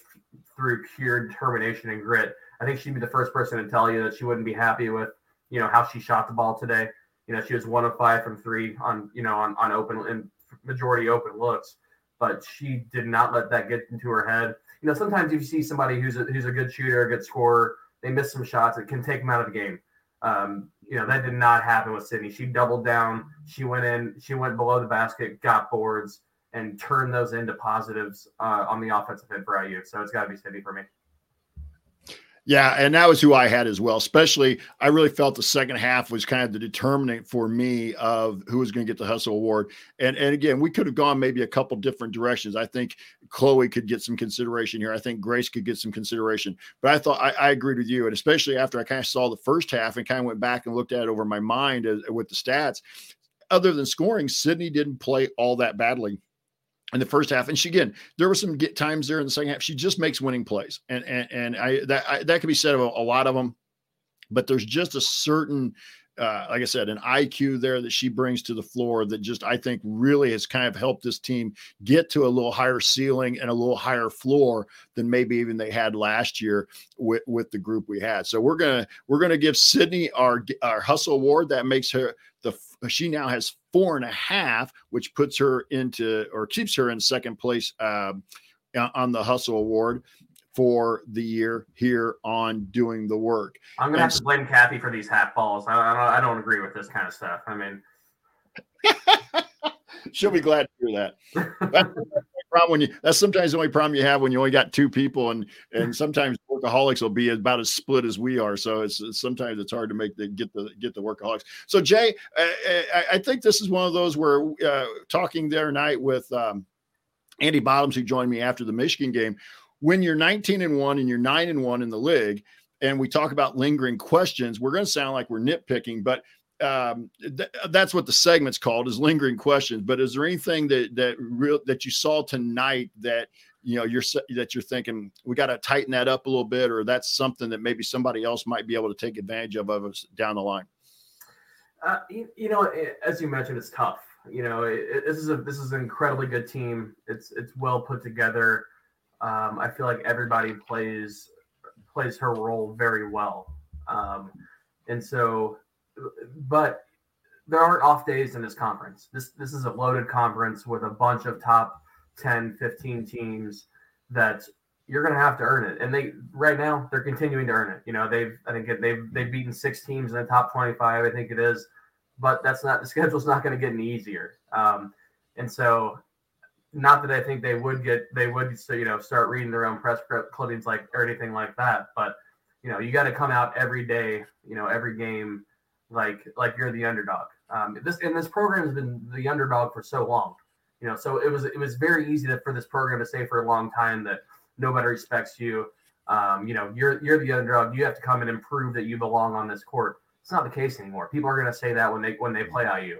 through pure determination and grit. I think she'd be the first person to tell you that she wouldn't be happy with, you know, how she shot the ball today. You know, she was one of five from three on, you know, on, on open and majority open looks but she did not let that get into her head. You know, sometimes if you see somebody who's a, who's a good shooter, a good scorer, they miss some shots, it can take them out of the game. Um, you know, that did not happen with Sydney. She doubled down. She went in, she went below the basket, got boards, and turned those into positives uh, on the offensive end for IU. So it's got to be Sydney for me. Yeah, and that was who I had as well. Especially, I really felt the second half was kind of the determinant for me of who was going to get the Hustle Award. And and again, we could have gone maybe a couple different directions. I think Chloe could get some consideration here. I think Grace could get some consideration. But I thought I, I agreed with you, and especially after I kind of saw the first half and kind of went back and looked at it over my mind as, with the stats. Other than scoring, Sydney didn't play all that badly in the first half. And she again, there were some times there in the second half. She just makes winning plays, and and and I that I, that could be said of a, a, lot of them, but there's just a certain. Uh, like I said, an IQ there that she brings to the floor that just I think really has kind of helped this team get to a little higher ceiling and a little higher floor than maybe even they had last year with, with the group we had. So we're gonna we're gonna give Sydney our our hustle award that makes her the she now has four and a half, which puts her into or keeps her in second place uh, on the Hustle Award for the year here on doing the work. I'm gonna and have to blame Kathy for these half balls. I, I, don't, I don't agree with this kind of stuff. I mean, she'll be glad to hear that. problem when you that's sometimes the only problem you have when you only got two people and and sometimes workaholics will be about as split as we are so it's, it's sometimes it's hard to make the get the get the workaholics so jay i, I think this is one of those where uh, talking there night with um, andy bottoms who joined me after the michigan game when you're 19 and 1 and you're 9 and 1 in the league and we talk about lingering questions we're going to sound like we're nitpicking but um, th- that's what the segment's called is lingering questions. But is there anything that that real that you saw tonight that you know you're that you're thinking we got to tighten that up a little bit, or that's something that maybe somebody else might be able to take advantage of of us down the line? Uh, you, you, know, it, as you mentioned, it's tough. You know, it, it, this is a this is an incredibly good team. It's it's well put together. Um, I feel like everybody plays plays her role very well. Um, and so but there aren't off days in this conference. This this is a loaded conference with a bunch of top 10, 15 teams that you're going to have to earn it. And they right now they're continuing to earn it. You know, they've I think they've they've beaten six teams in the top 25. I think it is, but that's not the schedule's not going to get any easier. Um, and so, not that I think they would get they would so you know start reading their own press clippings like or anything like that, but you know you got to come out every day, you know every game like like you're the underdog. Um, this and this program has been the underdog for so long. You know, so it was it was very easy to, for this program to say for a long time that nobody respects you. Um, you know, you're you're the underdog. You have to come and prove that you belong on this court. It's not the case anymore. People are going to say that when they when they play IU.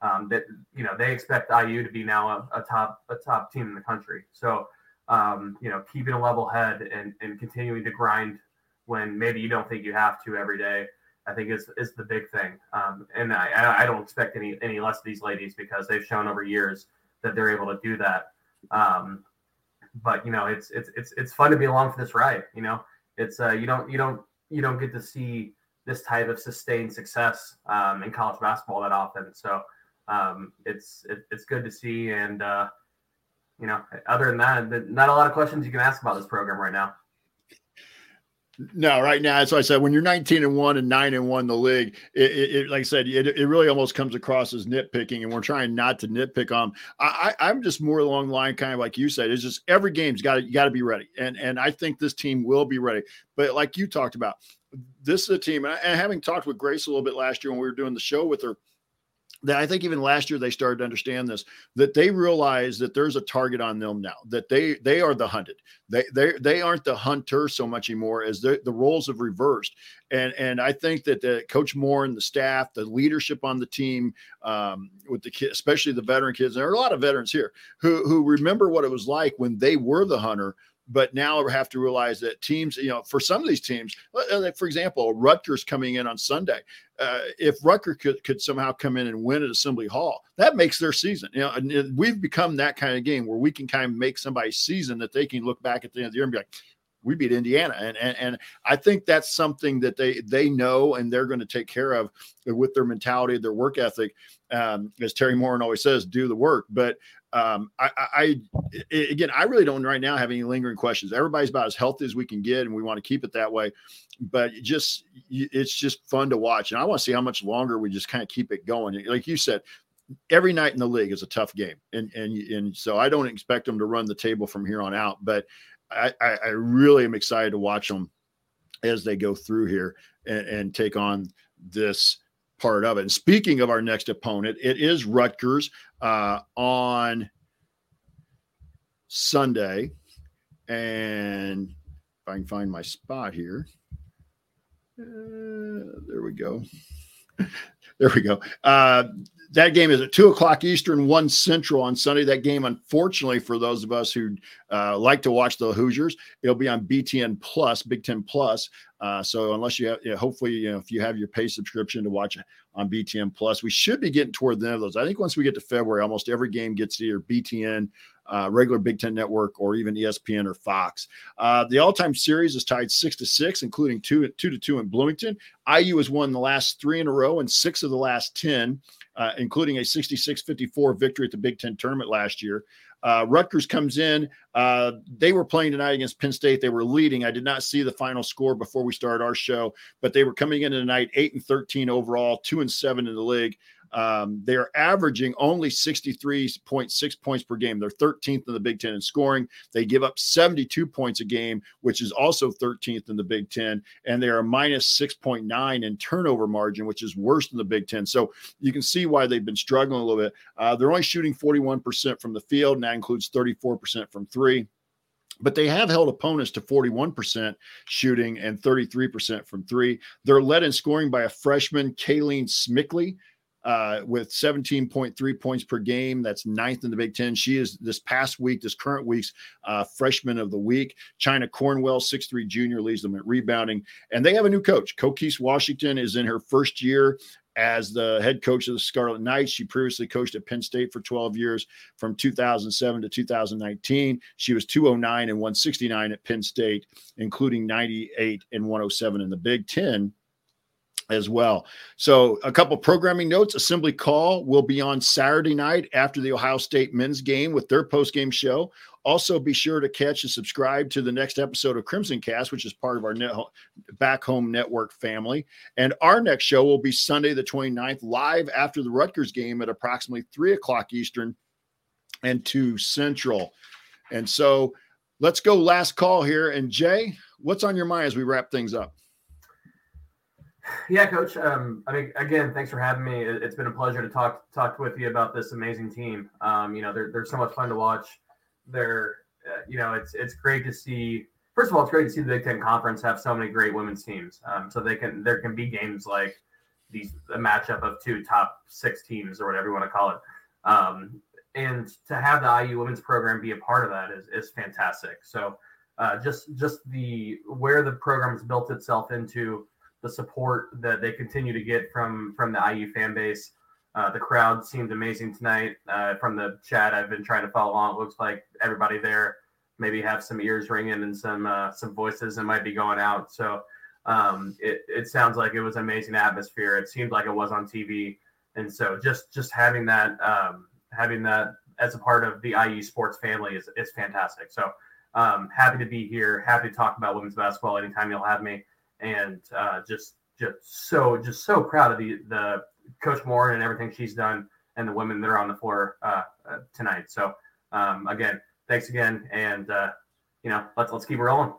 Um, that you know they expect IU to be now a, a top a top team in the country. So um, you know, keeping a level head and and continuing to grind when maybe you don't think you have to every day. I think is is the big thing. Um, and I, I don't expect any any less of these ladies because they've shown over years that they're able to do that. Um, but you know, it's it's it's it's fun to be along for this ride. You know, it's uh, you don't you don't you don't get to see this type of sustained success um, in college basketball that often. So um, it's it, it's good to see. And uh, you know, other than that, not a lot of questions you can ask about this program right now. No, right now, as I said, when you're 19 and one and nine and one the league, it, it, it like I said, it, it really almost comes across as nitpicking, and we're trying not to nitpick on. I, am just more along the line, kind of like you said. It's just every game's got you got to be ready, and and I think this team will be ready. But like you talked about, this is a team, and, I, and having talked with Grace a little bit last year when we were doing the show with her, that I think even last year they started to understand this that they realize that there's a target on them now that they they are the hunted. They they they aren't the hunter so much anymore as the the roles have reversed. And and I think that the coach Moren and the staff the leadership on the team um, with the kids especially the veteran kids and there are a lot of veterans here who who remember what it was like when they were the hunter but now we have to realize that teams, you know, for some of these teams, for example, Rutgers coming in on Sunday, uh, if Rutgers could, could somehow come in and win at Assembly Hall, that makes their season. You know, and we've become that kind of game where we can kind of make somebody's season that they can look back at the end of the year and be like, we beat Indiana, and and, and I think that's something that they they know and they're going to take care of with their mentality, their work ethic. Um, as Teri Moren always says, do the work. But um, I, I, again, I really don't right now have any lingering questions. Everybody's about as healthy as we can get, and we want to keep it that way. But just it's just fun to watch, and I want to see how much longer we just kind of keep it going. Like you said, every night in the league is a tough game, and and and so I don't expect them to run the table from here on out. But I, I really am excited to watch them as they go through here and, and take on this part of it. And speaking of our next opponent, it is Rutgers uh, on Sunday. And if I can find my spot here, uh, there we go. There we go. Uh, that game is at two o'clock Eastern, one Central on Sunday. That game, unfortunately, for those of us who uh, like to watch the Hoosiers, it'll be on BTN Plus, Big Ten Plus. Uh, so unless you have, you know, hopefully, you know, if you have your pay subscription to watch on BTN Plus, we should be getting toward the end of those. I think once we get to February, almost every game gets either BTN uh, regular Big Ten Network or even ESPN or Fox. Uh, the all-time series is tied six to six, including two two to two in Bloomington. IU has won the last three in a row and six of the last ten, uh, including a 66-54 victory at the Big Ten tournament last year. Uh, Rutgers comes in. Uh, they were playing tonight against Penn State. They were leading. I did not see the final score before we started our show, but they were coming in tonight, eight and thirteen overall, two and seven in the league. Um, they are averaging only 63.6 points per game. They're 13th in the Big Ten in scoring. They give up 72 points a game, which is also 13th in the Big Ten. And they are minus 6.9 in turnover margin, which is worse than the Big Ten. So you can see why they've been struggling a little bit. Uh, they're only shooting 41% from the field, and that includes 34% from three but they have held opponents to 41% shooting and 33% from three. They're led in scoring by a freshman, Kaylene Smikle, uh, with 17.3 points per game. That's ninth in the Big Ten. She is this past week, this current week's uh, freshman of the week. Chyna Cornwell, six-three junior, leads them at rebounding. And they have a new coach. Coquese Washington is in her first year as the head coach of the Scarlet Knights. She previously coached at Penn State for 12 years from 2007 to 2019. She was 209 and 169 at Penn State, including 98 and 107 in the Big Ten as well. So, a couple programming notes Assembly Call will be on Saturday night after the Ohio State men's game with their post game show. Also, be sure to catch and subscribe to the next episode of Crimson Cast, which is part of our net, back home network family. And our next show will be Sunday, the 29th, live after the Rutgers game at approximately three o'clock Eastern and two Central. And so, let's go last call here. And Jay, what's on your mind as we wrap things up? Yeah, coach. Um, I mean, again, thanks for having me. It's been a pleasure to talk talk with you about this amazing team. Um, you know, they're they're so much fun to watch. They're, uh, you know, it's it's great to see. First of all, it's great to see the Big Ten Conference have so many great women's teams. Um, so they can there can be games like these a matchup of two top six teams or whatever you want to call it. Um, and to have the IU women's program be a part of that is is fantastic. So uh, just just the where the program has built itself into the support that they continue to get from from the IU fan base. Uh, the crowd seemed amazing tonight. Uh, from the chat, I've been trying to follow along. It looks like everybody there maybe have some ears ringing and some uh, some voices that might be going out. So um, it it sounds like it was amazing atmosphere. It seemed like it was on TV, and so just just having that um, having that as a part of the IU sports family is is fantastic. So um, happy to be here. Happy to talk about women's basketball anytime you'll have me and uh, just just so just so proud of the the coach Moren and everything she's done and the women that are on the floor uh, uh, tonight. So um, again, thanks again, and uh, you know let's let's keep rolling.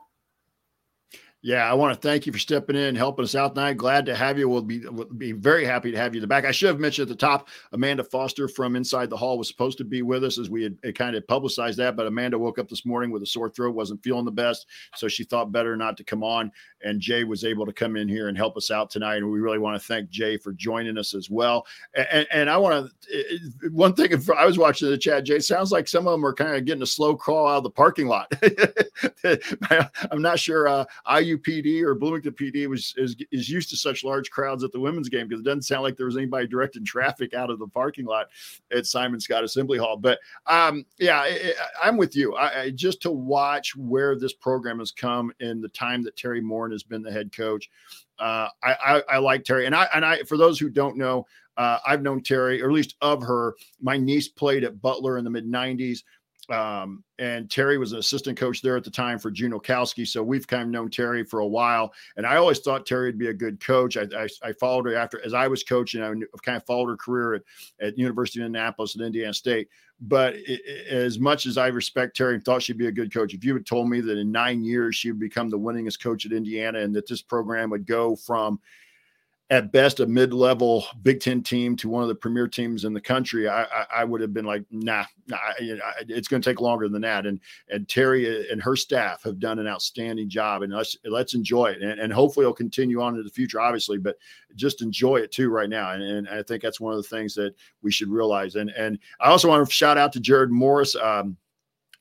Yeah, I want to thank you for stepping in, and helping us out tonight. Glad to have you. We'll be we'll be very happy to have you back. I should have mentioned at the top, Amanda Foster from Inside the Hall was supposed to be with us as we had kind of publicized that, but Amanda woke up this morning with a sore throat, wasn't feeling the best, so she thought better not to come on. And Jay was able to come in here and help us out tonight, and we really want to thank Jay for joining us as well. And, and I want to one thing. If I was watching the chat, Jay sounds like some of them are kind of getting a slow crawl out of the parking lot. I'm not sure. Uh, IUPD or Bloomington PD was is, is used to such large crowds at the women's game because it doesn't sound like there was anybody directing traffic out of the parking lot at Simon Skjodt Assembly Hall. But um, yeah, I, am with you. I, I, just to watch where this program has come in the time that Teri Moren has been the head coach. Uh, I, I, I like Teri, and I and I for those who don't know, uh, I've known Teri, or at least of her. My niece played at Butler in the mid '90s. Um, and Teri was an assistant coach there at the time for June Okowski. So we've kind of known Teri for a while. And I always thought Teri would be a good coach. I, I, I followed her after, as I was coaching, I kind of followed her career at, at University of Indianapolis and Indiana State. But it, it, as much as I respect Teri and thought she'd be a good coach, if you had told me that in nine years she would become the winningest coach at Indiana and that this program would go from – at best a mid-level Big Ten team to one of the premier teams in the country, I, I, I would have been like, nah, nah it's going to take longer than that. And and Teri and her staff have done an outstanding job, and let's let's enjoy it, and, and hopefully it'll continue on in the future, obviously, but just enjoy it too right now. And, and I think that's one of the things that we should realize. And and I also want to shout out to Jared Morris. Um,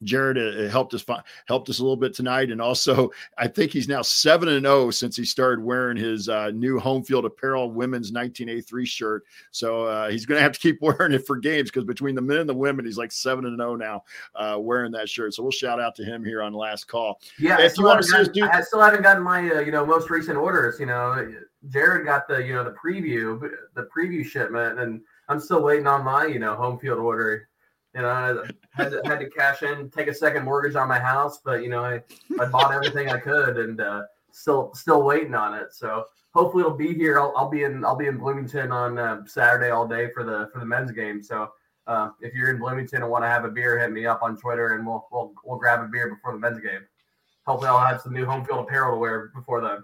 Jared uh, helped us helped us a little bit tonight, and also I think he's now seven and zero oh since he started wearing his uh, new home field apparel women's 1983 shirt. So uh, he's going to have to keep wearing it for games because between the men and the women, he's like seven and zero oh now uh, wearing that shirt. So we'll shout out to him here on last call. Yeah, if you want to do, I still haven't gotten my uh, you know most recent orders. You know, Jared got the you know the preview the preview shipment, and I'm still waiting on my you know home field order. You know, I had to, had to cash in, take a second mortgage on my house, but you know, I, I bought everything I could and uh, still still waiting on it. So hopefully it'll be here. I'll, I'll be in I'll be in Bloomington on uh, Saturday all day for the for the men's game. So uh, if you're in Bloomington and want to have a beer, hit me up on Twitter and we'll we'll we'll grab a beer before the men's game. Hopefully I'll have some new home field apparel to wear before then.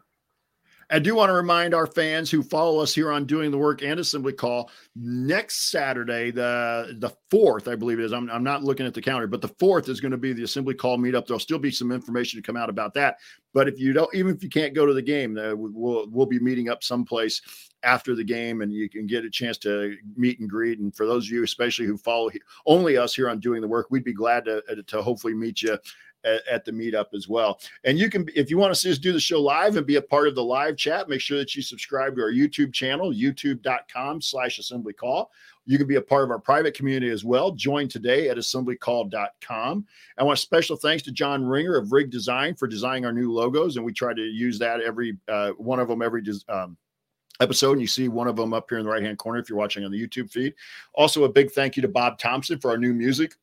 I do want to remind our fans who follow us here on Doing the Work and Assembly Call next Saturday, the the fourth, I believe it is. I'm, I'm not looking at the calendar, but the fourth is going to be the Assembly Call meetup. There'll still be some information to come out about that. But if you don't, even if you can't go to the game, we'll we'll be meeting up someplace after the game, and you can get a chance to meet and greet. And for those of you, especially who follow only us here on Doing the Work, we'd be glad to to hopefully meet you at, at, the meetup as well. And you can, if you want to see us do the show live and be a part of the live chat, make sure that you subscribe to our YouTube channel, youtube.com slash assembly call. You can be a part of our private community as well. Join today at assemblycall.com. I want special thanks to John Ringer of Rig Design for designing our new logos. And we try to use that every uh, one of them every um, episode and you see one of them up here in the right hand corner if you're watching on the YouTube feed. Also, a big thank you to Bob Thompson for our new music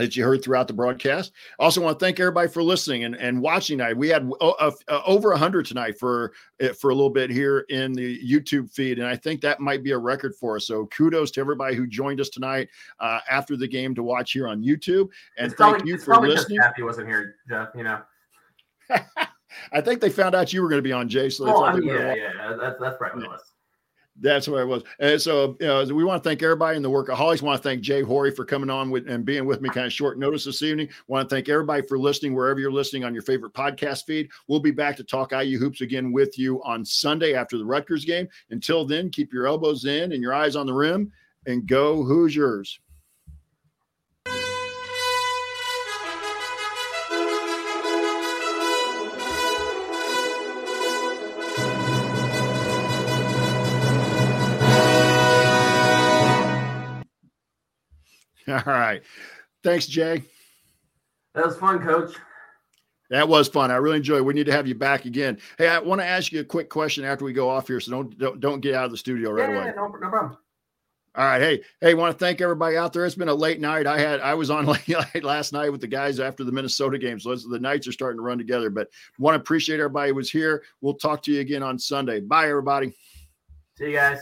that you heard throughout the broadcast. Also, want to thank everybody for listening and, and watching tonight. We had uh, uh over 100 tonight for uh, for a little bit here in the YouTube feed, and I think that might be a record for us. So, kudos to everybody who joined us tonight uh, after the game to watch here on YouTube. And it's thank probably, you for listening. Kathy wasn't here, Jeff. You know. I think they found out you were going to be on Jay, so they well, thought I mean, they yeah, yeah, that's that's it was. That's what it was. And so, we want to thank everybody in the workaholics. Want to thank Jay Horry for coming on with and being with me kind of short notice this evening. Want to thank everybody for listening wherever you're listening on your favorite podcast feed. We'll be back to talk IU hoops again with you on Sunday after the Rutgers game. Until then, keep your elbows in and your eyes on the rim and go Hoosiers. All right. Thanks, Jay. That was fun, coach. That was fun. I really enjoyed it. We need to have you back again. Hey, I want to ask you a quick question after we go off here, so don't don't, don't get out of the studio right yeah, away. Yeah, no, no problem. All right. Hey, hey, want to thank everybody out there. It's been a late night. I had I was on late last night with the guys after the Minnesota game. So the nights are starting to run together. But want to appreciate everybody who was here. We'll talk to you again on Sunday. Bye, everybody. See you guys.